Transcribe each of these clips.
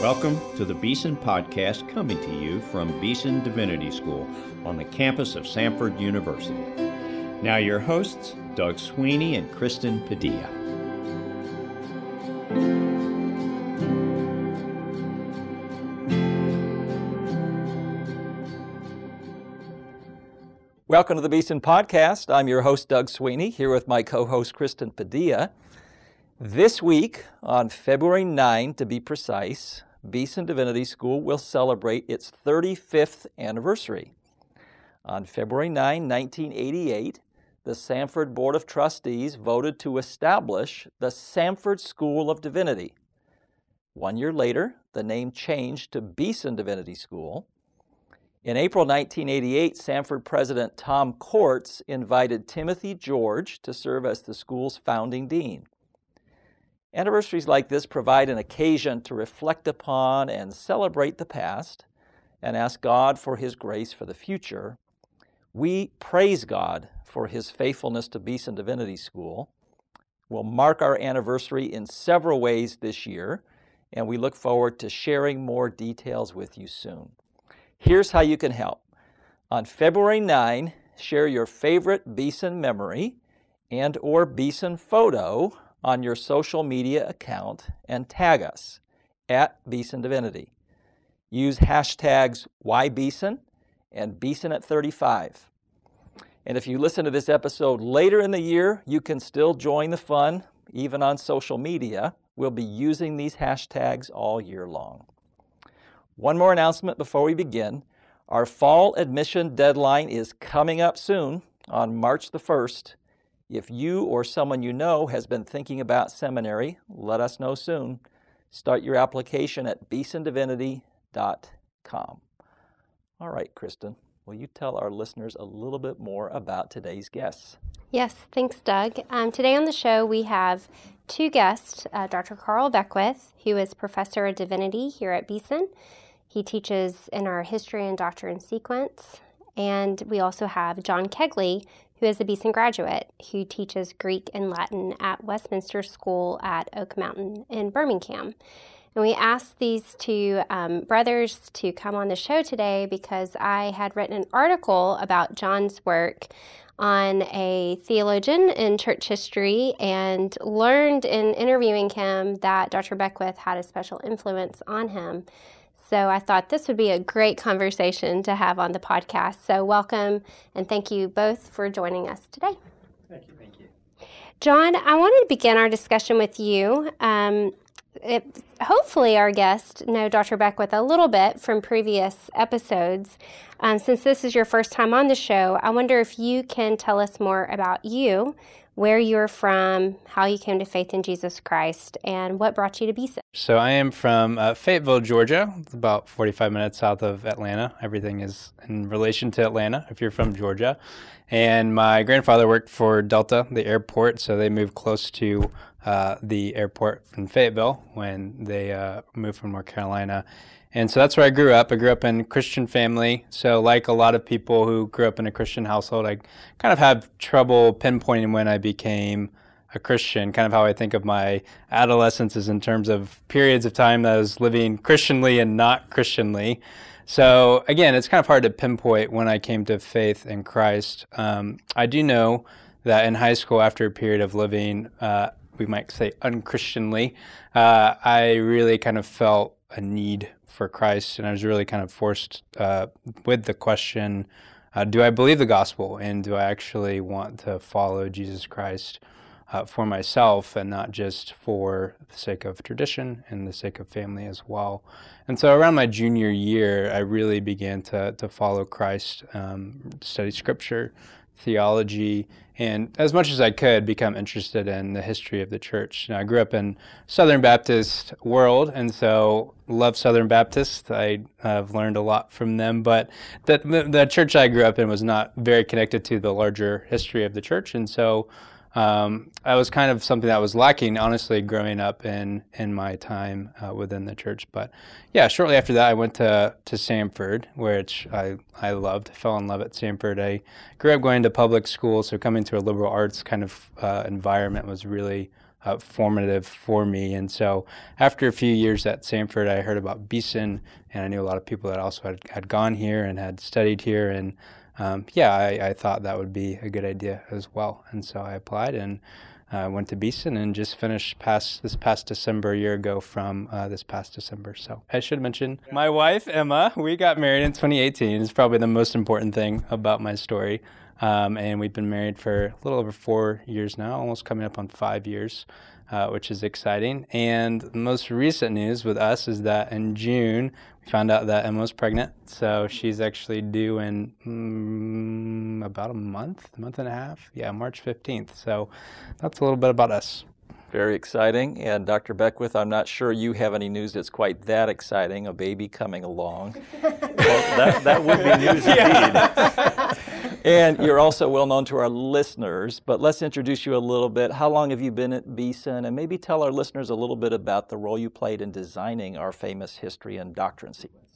Welcome to the Beeson Podcast coming to you from Beeson Divinity School on the campus of Samford University. Now, your hosts, Doug Sweeney and Kristen Padilla. Welcome to the Beeson Podcast. I'm your host, Doug Sweeney, here with my co host, Kristen Padilla. This week, on February 9 to be precise, Beeson Divinity School will celebrate its 35th anniversary. On February 9, 1988, the Samford Board of Trustees voted to establish the Samford School of Divinity. One year later, the name changed to Beeson Divinity School. In April 1988, Samford President Tom Corts invited Timothy George to serve as the school's founding dean. Anniversaries like this provide an occasion to reflect upon and celebrate the past and ask God for His grace for the future. We praise God for His faithfulness to Beeson Divinity School. We'll mark our anniversary in several ways this year, and we look forward to sharing more details with you soon. Here's how you can help. On February 9, share your favorite Beeson memory and or Beeson photo on your social media account and tag us at Beeson Divinity. Use hashtags YBeeson and Beeson at 35. And if you listen to this episode later in the year, you can still join the fun, even on social media. We'll be using these hashtags all year long. One more announcement before we begin. Our fall admission deadline is coming up soon on March the 1st. If you or someone you know has been thinking about seminary, let us know soon. Start your application at beesondivinity.com. All right, Kristen, will you tell our listeners a little bit more about today's guests? Yes, thanks, Doug. Um, today on the show, we have two guests uh, Dr. Carl Beckwith, who is professor of divinity here at Beeson, he teaches in our history and doctrine sequence. And we also have John Kegley, who is a Beeson graduate, who teaches Greek and Latin at Westminster School at Oak Mountain in Birmingham. And we asked these two um, brothers to come on the show today because I had written an article about John's work on a theologian in church history and learned in interviewing him that Dr. Beckwith had a special influence on him. So I thought this would be a great conversation to have on the podcast. So welcome and thank you both for joining us today. Thank you. Thank you. John, I wanted to begin our discussion with you. Um, it, hopefully, our guests know Dr. Beckwith a little bit from previous episodes. Um, since this is your first time on the show, I wonder if you can tell us more about you, where you're from, how you came to faith in Jesus Christ, and what brought you to Beeson. So I am from uh, Fayetteville, Georgia. It's about 45 minutes south of Atlanta. Everything is in relation to Atlanta if you're from Georgia. And my grandfather worked for Delta, the airport, so they moved close to uh, the airport in Fayetteville when they uh, moved from North Carolina. And so that's where I grew up. I grew up in a Christian family. So, like a lot of people who grew up in a Christian household, I kind of have trouble pinpointing when I became a Christian. Kind of how I think of my adolescence is in terms of periods of time that I was living Christianly and not Christianly. So, again, it's kind of hard to pinpoint when I came to faith in Christ. Um, I do know that in high school, after a period of living, uh, we might say unchristianly, uh, I really kind of felt a need for Christ, and I was really kind of forced uh, with the question: uh, Do I believe the gospel, and do I actually want to follow Jesus Christ uh, for myself, and not just for the sake of tradition and the sake of family as well? And so, around my junior year, I really began to to follow Christ, um, study Scripture, theology, and as much as I could, become interested in the history of the church. You know, I grew up in Southern Baptist world, and so love Southern Baptists. I have learned a lot from them, but the, the church I grew up in was not very connected to the larger history of the church, and so um, that was kind of something that was lacking, honestly, growing up in in my time uh, within the church. But yeah, shortly after that, I went to to Samford, which I I loved. Fell in love at Samford. I grew up going to public school, so coming to a liberal arts kind of uh, environment was really uh, formative for me. And so after a few years at Samford, I heard about Beeson, and I knew a lot of people that also had, had gone here and had studied here. And um, yeah, I, I, thought that would be a good idea as well. And so I applied and uh, went to Beeson and just finished past this past December, a year ago from uh, this past December. So I should mention my wife, Emma. We got married in 2018. It's probably the most important thing about my story. Um, and we've been married for a little over four years now, almost coming up on five years, uh, which is exciting. And the most recent news with us is that in June, we found out that Emma was pregnant. So she's actually due in mm, about a month, month and a half. Yeah, March 15th. So that's a little bit about us. Very exciting. And Dr. Beckwith, I'm not sure you have any news that's quite that exciting, a baby coming along. well, that, that would be news indeed. and you're also well known to our listeners, but let's introduce you a little bit. How long have you been at Beeson? And maybe tell our listeners a little bit about the role you played in designing our famous history and doctrine sequence.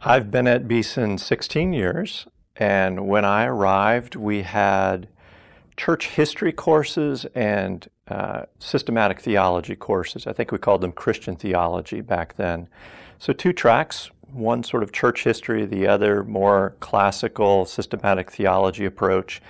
I've been at Beeson 16 years, and when I arrived, we had church history courses and uh, systematic theology courses. I think we called them Christian theology back then. So, two tracks one sort of church history, the other more classical systematic theology approach.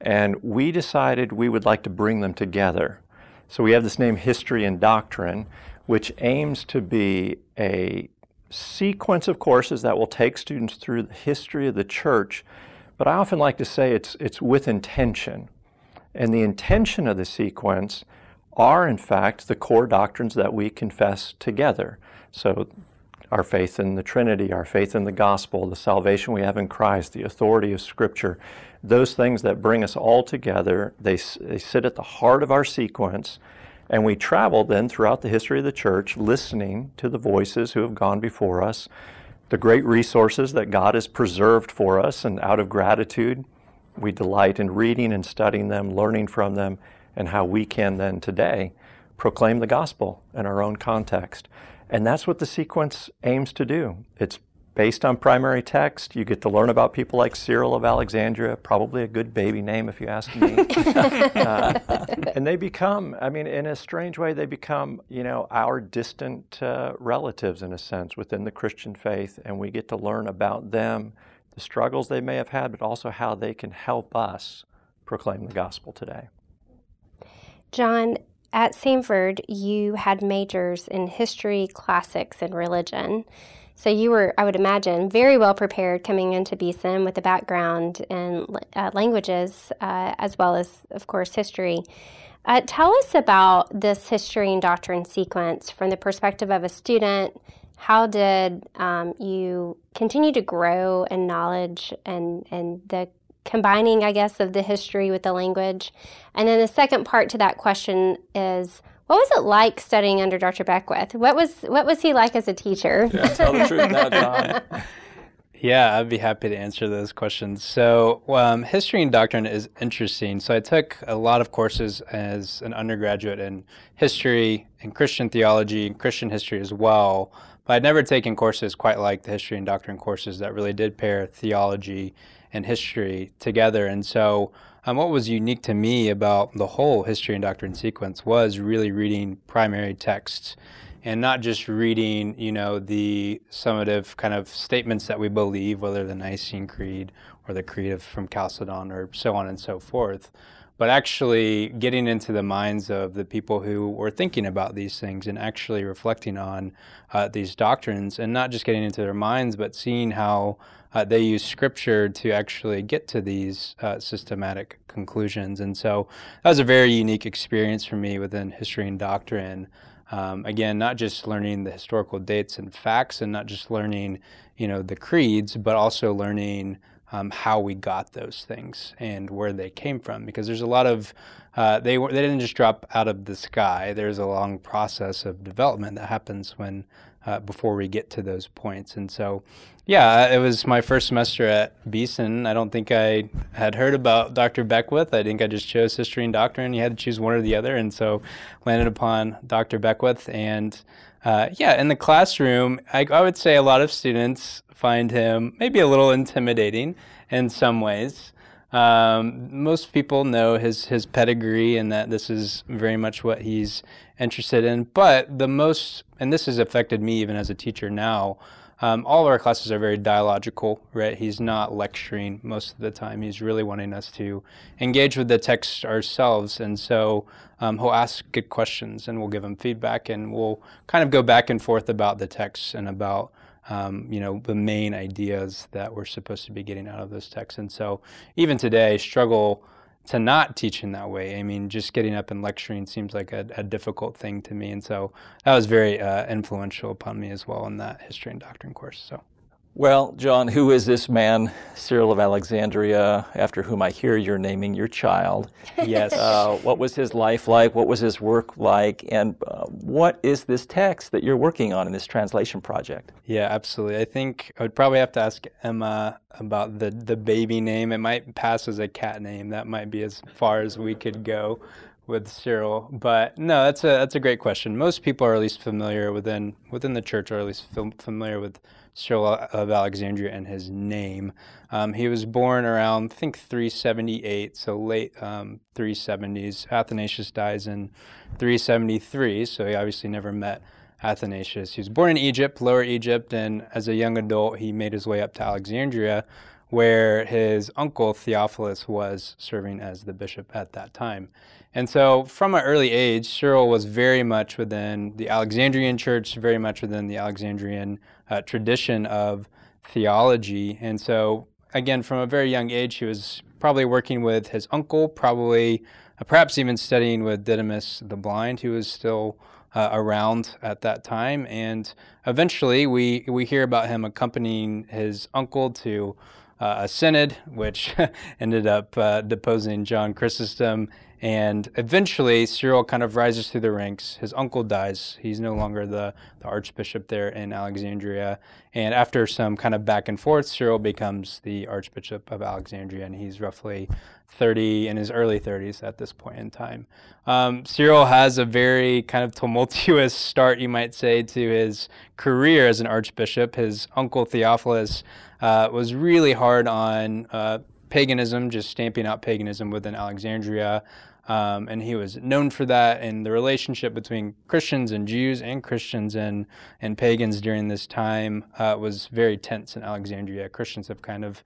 And we decided we would like to bring them together. So, we have this name History and Doctrine, which aims to be a sequence of courses that will take students through the history of the church. But I often like to say it's, it's with intention. And the intention of the sequence are, in fact, the core doctrines that we confess together. So, our faith in the Trinity, our faith in the gospel, the salvation we have in Christ, the authority of Scripture, those things that bring us all together, they, they sit at the heart of our sequence. And we travel then throughout the history of the church, listening to the voices who have gone before us, the great resources that God has preserved for us, and out of gratitude, we delight in reading and studying them, learning from them, and how we can then today proclaim the gospel in our own context. And that's what the sequence aims to do. It's based on primary text. You get to learn about people like Cyril of Alexandria, probably a good baby name if you ask me. uh, and they become, I mean, in a strange way, they become, you know, our distant uh, relatives in a sense within the Christian faith, and we get to learn about them the struggles they may have had, but also how they can help us proclaim the gospel today. John, at Samford, you had majors in history, classics, and religion. So you were, I would imagine, very well prepared coming into Beeson with a background in uh, languages uh, as well as, of course, history. Uh, tell us about this history and doctrine sequence from the perspective of a student how did um, you continue to grow in knowledge and, and the combining, I guess, of the history with the language? And then the second part to that question is, what was it like studying under Dr. Beckwith? What was what was he like as a teacher? Yeah, tell the truth now, John. Yeah, I'd be happy to answer those questions. So, um, history and doctrine is interesting. So, I took a lot of courses as an undergraduate in history and Christian theology and Christian history as well. But I'd never taken courses quite like the history and doctrine courses that really did pair theology and history together. And so, um, what was unique to me about the whole history and doctrine sequence was really reading primary texts and not just reading, you know, the summative kind of statements that we believe, whether the Nicene Creed or the Creed of, from Chalcedon or so on and so forth, but actually getting into the minds of the people who were thinking about these things and actually reflecting on uh, these doctrines and not just getting into their minds, but seeing how uh, they use scripture to actually get to these uh, systematic conclusions. And so that was a very unique experience for me within history and doctrine. Um, again, not just learning the historical dates and facts, and not just learning, you know, the creeds, but also learning um, how we got those things and where they came from. Because there's a lot of uh, they were they didn't just drop out of the sky. There's a long process of development that happens when uh, before we get to those points. And so, yeah, it was my first semester at Beeson. I don't think I had heard about Dr. Beckwith. I think I just chose history and doctrine. You had to choose one or the other, and so landed upon Dr. Beckwith. And uh, yeah, in the classroom, I, I would say a lot of students find him maybe a little intimidating in some ways. Um, most people know his his pedigree and that this is very much what he's interested in. But the most, and this has affected me even as a teacher now. Um, all of our classes are very dialogical, right? He's not lecturing most of the time. He's really wanting us to engage with the text ourselves, and so um, he'll ask good questions, and we'll give him feedback, and we'll kind of go back and forth about the text and about um, you know, the main ideas that we're supposed to be getting out of those texts. And so even today, I struggle to not teach in that way. I mean, just getting up and lecturing seems like a, a difficult thing to me. And so that was very uh, influential upon me as well in that history and doctrine course. So. Well, John, who is this man, Cyril of Alexandria, after whom I hear you're naming your child? Yes. Uh, what was his life like? What was his work like? And uh, what is this text that you're working on in this translation project? Yeah, absolutely. I think I would probably have to ask Emma about the, the baby name. It might pass as a cat name. That might be as far as we could go with Cyril. But no, that's a that's a great question. Most people are at least familiar within within the church, or at least familiar with Cyril of Alexandria and his name. Um, he was born around, I think, 378, so late um, 370s. Athanasius dies in 373, so he obviously never met Athanasius. He was born in Egypt, Lower Egypt, and as a young adult, he made his way up to Alexandria, where his uncle Theophilus was serving as the bishop at that time. And so, from an early age, Cyril was very much within the Alexandrian church, very much within the Alexandrian uh, tradition of theology. And so, again, from a very young age, he was probably working with his uncle, probably, uh, perhaps even studying with Didymus the Blind, who was still uh, around at that time. And eventually, we we hear about him accompanying his uncle to uh, a synod, which ended up uh, deposing John Chrysostom and eventually, Cyril kind of rises through the ranks. His uncle dies. He's no longer the, the archbishop there in Alexandria. And after some kind of back and forth, Cyril becomes the archbishop of Alexandria, and he's roughly 30 in his early 30s at this point in time. Um, Cyril has a very kind of tumultuous start, you might say, to his career as an archbishop. His uncle Theophilus uh, was really hard on uh, paganism, just stamping out paganism within Alexandria. Um, and he was known for that. And the relationship between Christians and Jews and Christians and, and pagans during this time uh, was very tense in Alexandria. Christians have kind of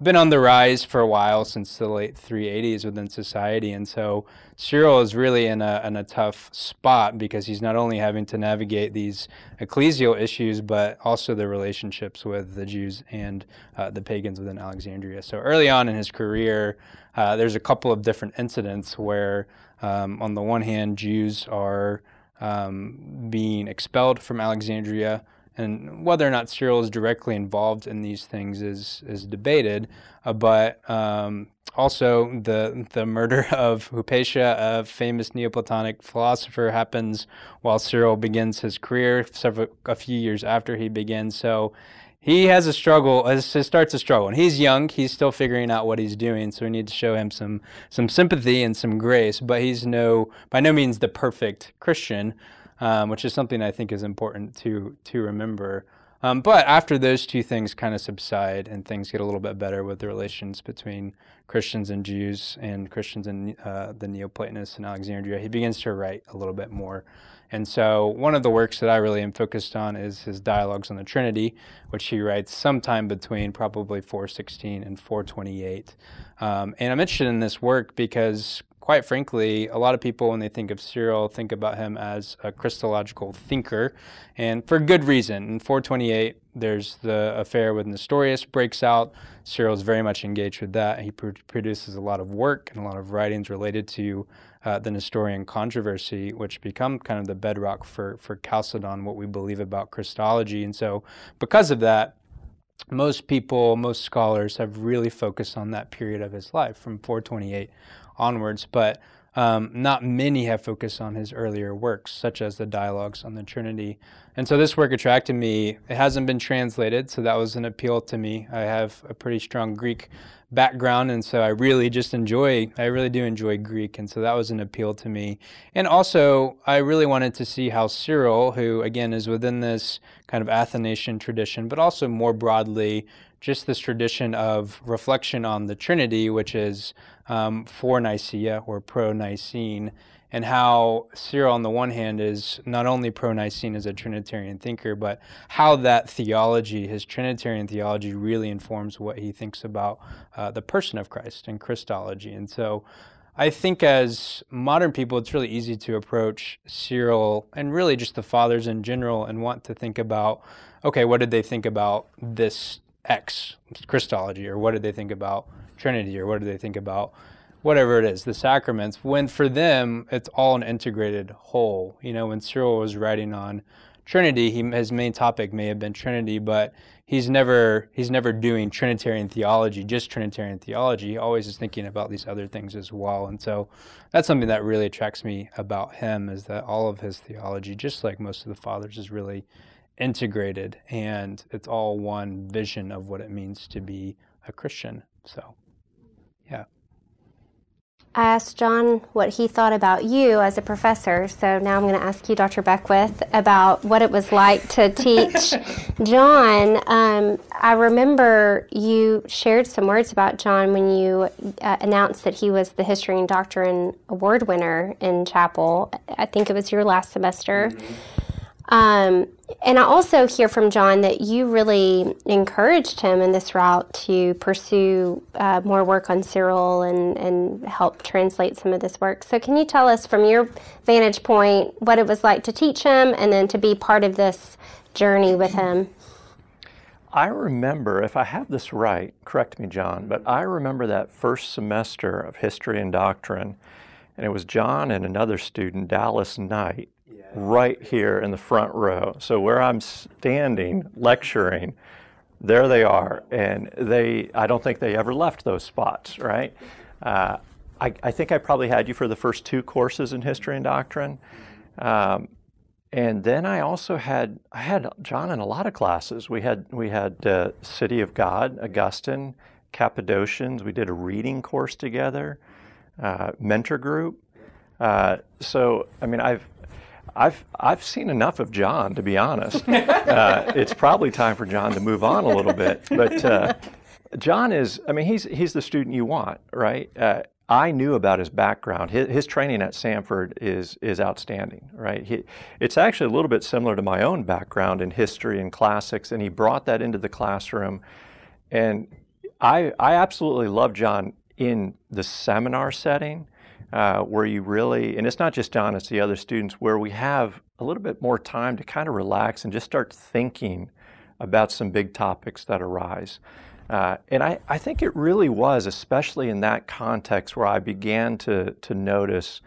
been on the rise for a while since the late 380s within society. And so Cyril is really in a, in a tough spot because he's not only having to navigate these ecclesial issues, but also the relationships with the Jews and uh, the pagans within Alexandria. So early on in his career, uh, there's a couple of different incidents where, um, on the one hand, Jews are um, being expelled from Alexandria and whether or not Cyril is directly involved in these things is is debated. Uh, but um, also, the the murder of Hypatia, a famous Neoplatonic philosopher, happens while Cyril begins his career, several a few years after he begins. So. He has a struggle, he starts a struggle, and he's young. He's still figuring out what he's doing, so we need to show him some some sympathy and some grace. But he's no, by no means, the perfect Christian um, which is something I think is important to to remember. Um, but after those two things kind of subside and things get a little bit better with the relations between Christians and Jews and Christians and uh, the Neoplatonists in Alexandria, he begins to write a little bit more. And so, one of the works that I really am focused on is his Dialogues on the Trinity, which he writes sometime between probably 416 and 428. Um, and I'm interested in this work because quite frankly, a lot of people, when they think of Cyril, think about him as a Christological thinker, and for good reason. In 428, there's the affair with Nestorius breaks out. Cyril is very much engaged with that. He pr- produces a lot of work and a lot of writings related to uh, the Nestorian controversy, which become kind of the bedrock for, for Chalcedon, what we believe about Christology. And so, because of that, most people, most scholars have really focused on that period of his life from 428 onwards. But um, not many have focused on his earlier works, such as the dialogues on the Trinity. And so this work attracted me. It hasn't been translated, so that was an appeal to me. I have a pretty strong Greek background, and so I really just enjoy, I really do enjoy Greek, and so that was an appeal to me. And also, I really wanted to see how Cyril, who again is within this kind of Athanasian tradition, but also more broadly, just this tradition of reflection on the Trinity, which is um, for Nicaea or pro Nicene, and how Cyril, on the one hand, is not only pro Nicene as a Trinitarian thinker, but how that theology, his Trinitarian theology, really informs what he thinks about uh, the person of Christ and Christology. And so I think as modern people, it's really easy to approach Cyril and really just the fathers in general and want to think about okay, what did they think about this X, Christology, or what did they think about Trinity, or what did they think about whatever it is, the sacraments, when for them it's all an integrated whole. You know, when Cyril was writing on Trinity, he, his main topic may have been Trinity, but he's never he's never doing Trinitarian theology, just Trinitarian theology. He always is thinking about these other things as well. And so that's something that really attracts me about him is that all of his theology, just like most of the fathers, is really integrated and it's all one vision of what it means to be a Christian. So yeah. I asked John what he thought about you as a professor, so now I'm going to ask you, Dr. Beckwith, about what it was like to teach John. Um, I remember you shared some words about John when you uh, announced that he was the History and Doctrine Award winner in chapel. I think it was your last semester. Mm-hmm. Um, and I also hear from John that you really encouraged him in this route to pursue uh, more work on Cyril and, and help translate some of this work. So, can you tell us from your vantage point what it was like to teach him and then to be part of this journey with him? I remember, if I have this right, correct me, John, but I remember that first semester of history and doctrine, and it was John and another student, Dallas Knight, right here in the front row. So where I'm standing lecturing, there they are, and they. I don't think they ever left those spots, right? Uh, I, I, think I probably had you for the first two courses in history and doctrine, um, and then I also had I had John in a lot of classes. We had we had uh, City of God, Augustine, Cappadocians. We did a reading course together, uh, mentor group. Uh, so I mean, I've I've I've seen enough of John, to be honest. uh, it's probably time for John to move on a little bit. But uh, John is, I mean, he's he's the student you want, right? Uh, I knew about his background. His, his, training at Samford is is outstanding, right? He, it's actually a little bit similar to my own background in history and classics, and he brought that into the classroom. And I I absolutely love John in the seminar setting uh, where you really, and it's not just John, it's the other students, where we have a little bit more time to kind of relax and just start thinking about some big topics that arise. Uh, and I, I think it really was, especially in that context, where I began to, to notice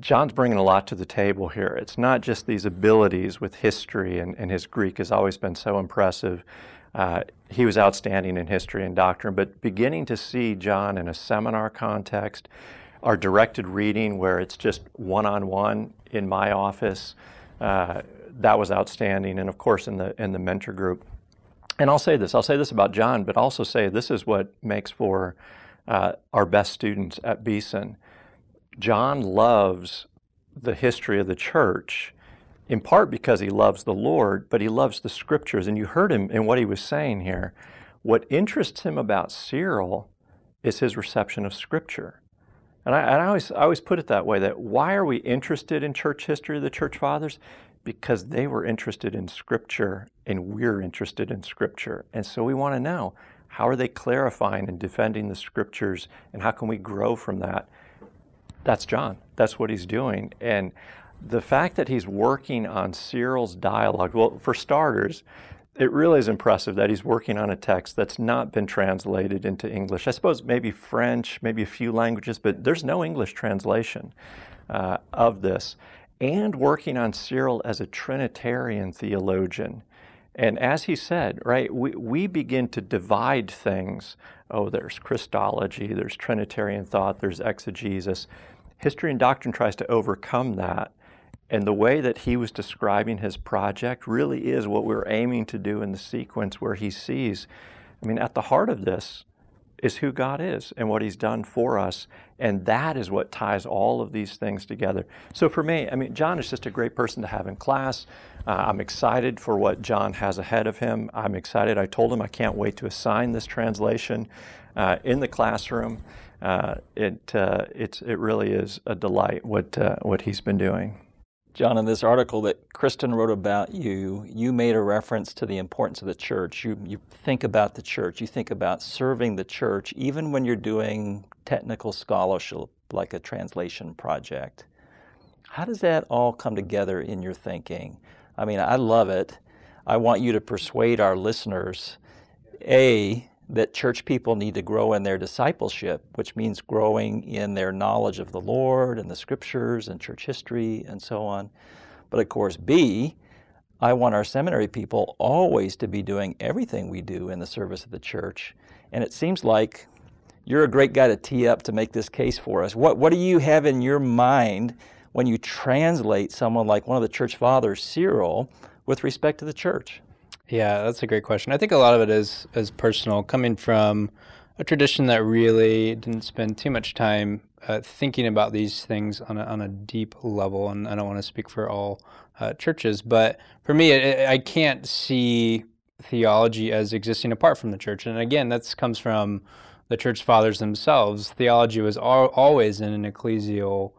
John's bringing a lot to the table here. It's not just these abilities with history, and, and his Greek has always been so impressive. Uh, he was outstanding in history and doctrine, but beginning to see John in a seminar context, our directed reading, where it's just one on one in my office, uh, that was outstanding. And of course, in the, in the mentor group. And I'll say this I'll say this about John, but also say this is what makes for uh, our best students at Beeson. John loves the history of the church in part because he loves the Lord, but he loves the scriptures. And you heard him in what he was saying here. What interests him about Cyril is his reception of scripture. And I, and I, always, I always put it that way that why are we interested in church history of the church fathers? Because they were interested in Scripture and we're interested in Scripture. And so we want to know how are they clarifying and defending the Scriptures and how can we grow from that? That's John. That's what he's doing. And the fact that he's working on Cyril's dialogue, well, for starters, it really is impressive that he's working on a text that's not been translated into English. I suppose maybe French, maybe a few languages, but there's no English translation uh, of this. And working on Cyril as a Trinitarian theologian. And as he said, right, we, we begin to divide things. Oh, there's Christology, there's Trinitarian thought, there's exegesis. History and doctrine tries to overcome that. And the way that he was describing his project really is what we're aiming to do in the sequence where he sees, I mean, at the heart of this is who God is and what He's done for us. And that is what ties all of these things together. So for me, I mean, John is just a great person to have in class. Uh, I'm excited for what John has ahead of him. I'm excited. I told him I can't wait to assign this translation uh, in the classroom. Uh, it, uh, it's, it really is a delight what, uh, what he's been doing. John, in this article that Kristen wrote about you, you made a reference to the importance of the church. You, you think about the church, you think about serving the church, even when you're doing technical scholarship like a translation project. How does that all come together in your thinking? I mean, I love it. I want you to persuade our listeners A, that church people need to grow in their discipleship, which means growing in their knowledge of the Lord and the scriptures and church history and so on. But of course, B, I want our seminary people always to be doing everything we do in the service of the church. And it seems like you're a great guy to tee up to make this case for us. What, what do you have in your mind when you translate someone like one of the church fathers, Cyril, with respect to the church? Yeah, that's a great question. I think a lot of it is is personal, coming from a tradition that really didn't spend too much time uh, thinking about these things on a, on a deep level. And I don't want to speak for all uh, churches, but for me, it, I can't see theology as existing apart from the church. And again, that comes from the church fathers themselves. Theology was al- always in an ecclesial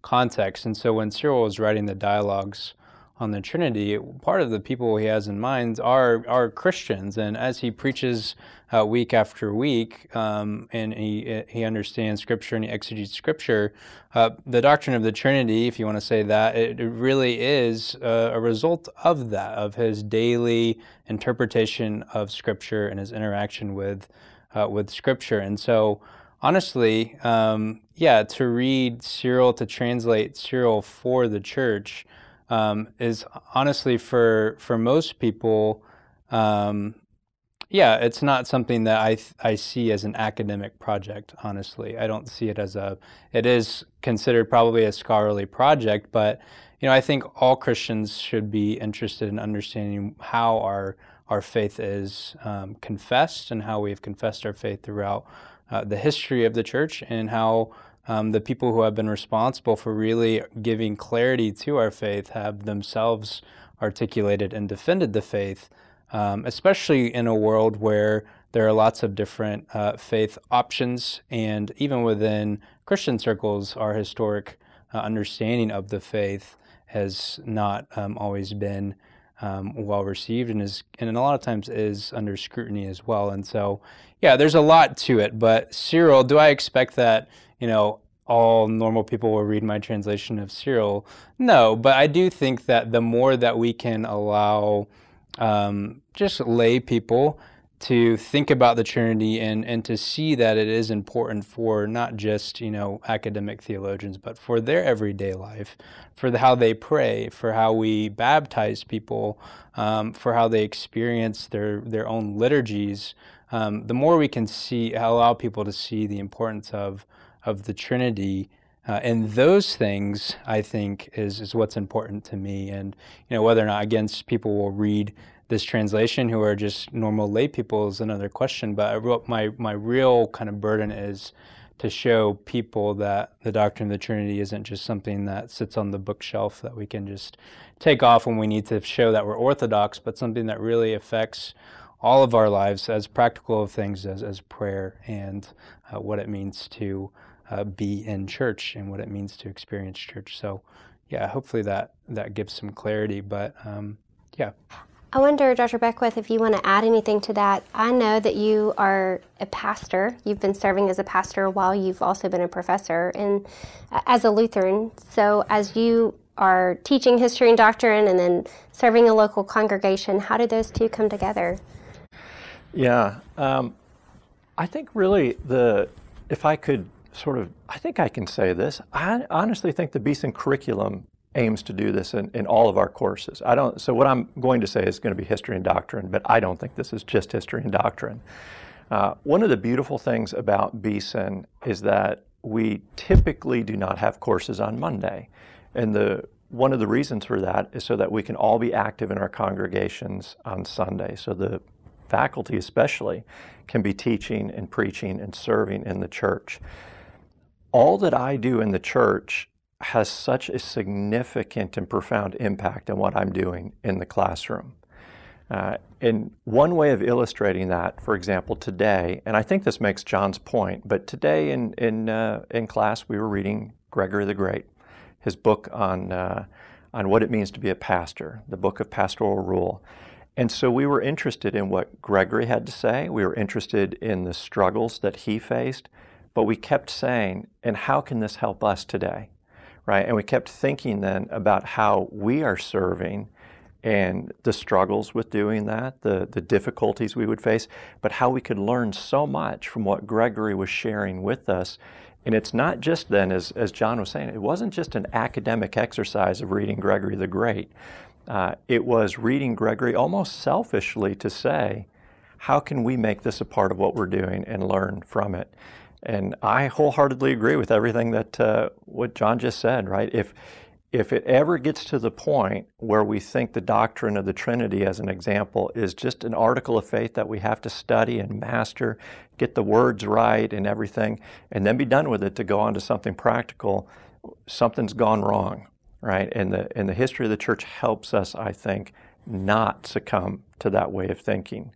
context. And so when Cyril was writing the dialogues on the Trinity, part of the people he has in mind are are Christians, and as he preaches uh, week after week, um, and he he understands Scripture and he exegetes Scripture, uh, the doctrine of the Trinity, if you want to say that, it, really is a, a result of that, of his daily interpretation of Scripture and his interaction with uh, with Scripture, and so. Honestly, um, yeah, to read Cyril, to translate Cyril for the church, um, is honestly for for most people, um, yeah, it's not something that I th- I see as an academic project. Honestly, I don't see it as a. It is considered probably a scholarly project, but you know, I think all Christians should be interested in understanding how our our faith is um, confessed and how we have confessed our faith throughout uh, the history of the church and how um, the people who have been responsible for really giving clarity to our faith have themselves articulated and defended the faith, um, especially in a world where there are lots of different uh, faith options, and even within Christian circles, our historic uh, understanding of the faith has not um, always been um, well received and is and a lot of times is under scrutiny as well. And so, yeah, there's a lot to it. But Cyril, do I expect that you know, all normal people will read my translation of Cyril. No, but I do think that the more that we can allow um, just lay people to think about the Trinity and, and to see that it is important for not just you know academic theologians, but for their everyday life, for the, how they pray, for how we baptize people, um, for how they experience their their own liturgies. Um, the more we can see, allow people to see the importance of of the Trinity. Uh, and those things, I think, is, is what's important to me. And, you know, whether or not, again, people will read this translation who are just normal lay people is another question. But my, my real kind of burden is to show people that the doctrine of the Trinity isn't just something that sits on the bookshelf that we can just take off when we need to show that we're orthodox, but something that really affects all of our lives as practical of things as, as prayer and uh, what it means to uh, be in church and what it means to experience church. So, yeah, hopefully that that gives some clarity. But um, yeah. I wonder, Dr. Beckwith, if you want to add anything to that. I know that you are a pastor. You've been serving as a pastor while you've also been a professor and uh, as a Lutheran. So, as you are teaching history and doctrine and then serving a local congregation, how do those two come together? Yeah, um, I think really the if I could sort of, I think I can say this. I honestly think the Beeson curriculum aims to do this in, in all of our courses. I don't, so what I'm going to say is going to be history and doctrine, but I don't think this is just history and doctrine. Uh, one of the beautiful things about Beeson is that we typically do not have courses on Monday. And the one of the reasons for that is so that we can all be active in our congregations on Sunday. So the faculty, especially, can be teaching and preaching and serving in the church. All that I do in the church has such a significant and profound impact on what I'm doing in the classroom. Uh, and one way of illustrating that, for example, today, and I think this makes John's point, but today in, in, uh, in class we were reading Gregory the Great, his book on, uh, on what it means to be a pastor, the book of pastoral rule. And so we were interested in what Gregory had to say. We were interested in the struggles that he faced, but we kept saying, and how can this help us today? Right? And we kept thinking then about how we are serving and the struggles with doing that, the, the difficulties we would face, but how we could learn so much from what Gregory was sharing with us. And it's not just then, as, as John was saying, it wasn't just an academic exercise of reading Gregory the Great. Uh, it was reading Gregory almost selfishly to say, how can we make this a part of what we're doing and learn from it? And I wholeheartedly agree with everything that uh, what John just said. Right? If if it ever gets to the point where we think the doctrine of the Trinity, as an example, is just an article of faith that we have to study and master, get the words right and everything, and then be done with it to go on to something practical, something's gone wrong, right? And the, and the history of the church helps us, I think, not succumb to that way of thinking.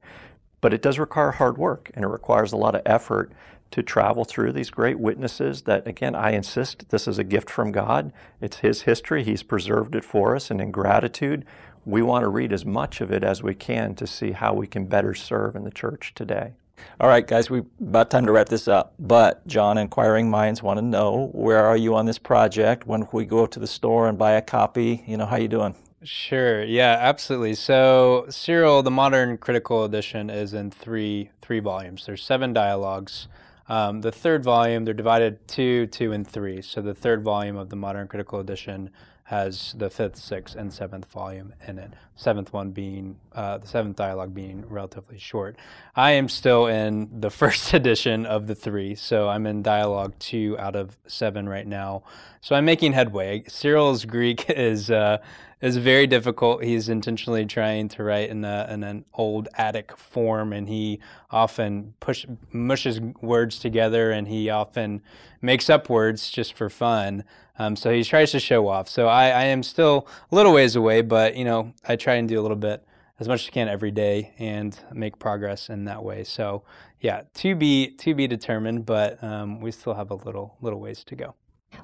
But it does require hard work and it requires a lot of effort to travel through these great witnesses that, again, I insist this is a gift from God. It's His history. He's preserved it for us. And in gratitude, we want to read as much of it as we can to see how we can better serve in the church today. All right, guys, we about time to wrap this up. But John, inquiring minds want to know where are you on this project? When we go to the store and buy a copy? You know, how you doing? Sure. Yeah, absolutely. So Cyril, the modern critical edition, is in three three volumes. There's seven dialogues. Um, the third volume, they're divided two, two, and three. So the third volume of the Modern Critical Edition has the fifth, sixth, and seventh volume in it. Seventh one being uh, the seventh dialogue being relatively short. I am still in the first edition of the three, so I'm in dialogue two out of seven right now. So I'm making headway. Cyril's Greek is uh, is very difficult. He's intentionally trying to write in, a, in an old Attic form, and he often push mushes words together, and he often makes up words just for fun. Um, so he tries to show off. So I, I am still a little ways away, but you know I try and do a little bit as much as I can every day and make progress in that way. So yeah, to be to be determined, but um, we still have a little little ways to go.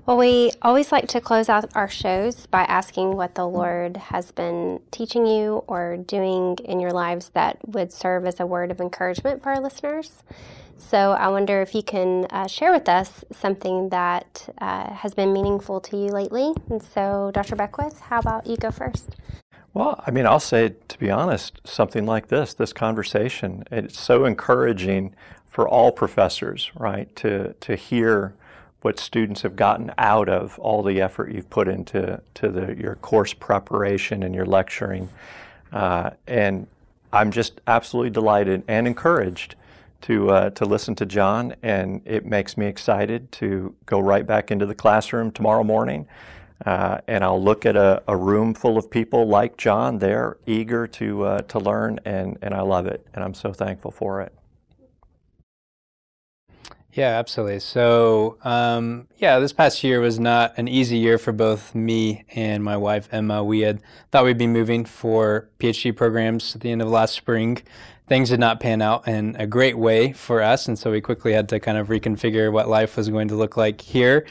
Well, we always like to close out our shows by asking what the Lord has been teaching you or doing in your lives that would serve as a word of encouragement for our listeners. So I wonder if you can uh, share with us something that uh, has been meaningful to you lately. And so, Dr. Beckwith, how about you go first? Well, I mean, I'll say, to be honest, something like this, this conversation, it's so encouraging for all professors, right, to, to hear what students have gotten out of all the effort you've put into to the, your course preparation and your lecturing. Uh, and I'm just absolutely delighted and encouraged to uh, to listen to John, and it makes me excited to go right back into the classroom tomorrow morning. Uh, and I'll look at a, a, room full of people like John. They're eager to uh, to learn, and, and I love it, and I'm so thankful for it. Yeah, absolutely. So, um, yeah, this past year was not an easy year for both me and my wife, Emma. We had thought we'd be moving for PhD programs at the end of last spring. Things did not pan out in a great way for us, and so we quickly had to kind of reconfigure what life was going to look like here.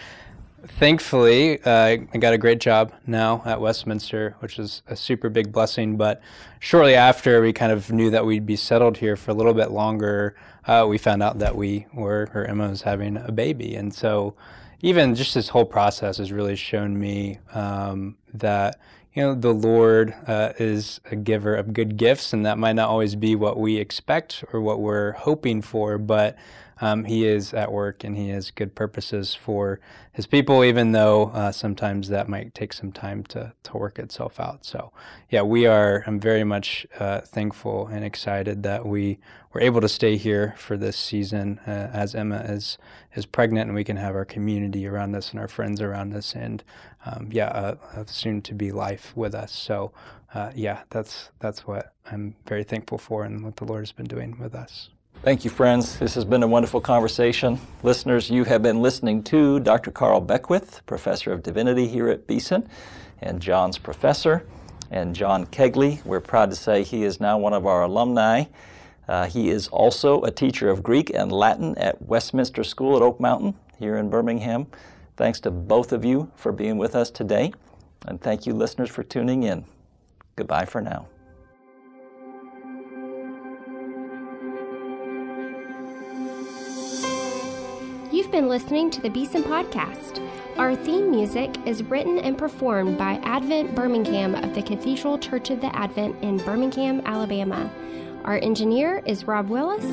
Thankfully, uh, I got a great job now at Westminster, which is a super big blessing. But shortly after, we kind of knew that we'd be settled here for a little bit longer uh, we found out that we were, or Emma was having a baby. And so even just this whole process has really shown me um, that, you know, the Lord uh, is a giver of good gifts, and that might not always be what we expect or what we're hoping for, but um, He is at work and He has good purposes for His people, even though uh, sometimes that might take some time to, to work itself out. So, yeah, we are, I'm very much uh, thankful and excited that we were able to stay here for this season uh, as Emma is, is pregnant and we can have our community around us and our friends around us and, um, yeah, a, a soon to be life with us. So, uh, yeah, that's that's what I'm very thankful for and what the Lord has been doing with us. Thank you, friends. This has been a wonderful conversation. Listeners, you have been listening to Dr. Carl Beckwith, Professor of Divinity here at Beeson, and John's professor, and John Kegley. We're proud to say he is now one of our alumni. Uh, he is also a teacher of Greek and Latin at Westminster School at Oak Mountain here in Birmingham. Thanks to both of you for being with us today, and thank you, listeners, for tuning in. Goodbye for now. You've been listening to the Beeson Podcast. Our theme music is written and performed by Advent Birmingham of the Cathedral Church of the Advent in Birmingham, Alabama. Our engineer is Rob Willis.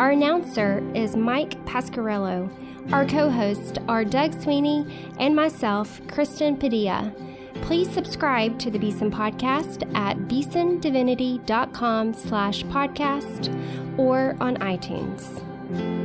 Our announcer is Mike Pasquarello. Our co hosts are Doug Sweeney and myself, Kristen Padilla. Please subscribe to the Beeson Podcast at beesondivinity.com slash podcast or on iTunes.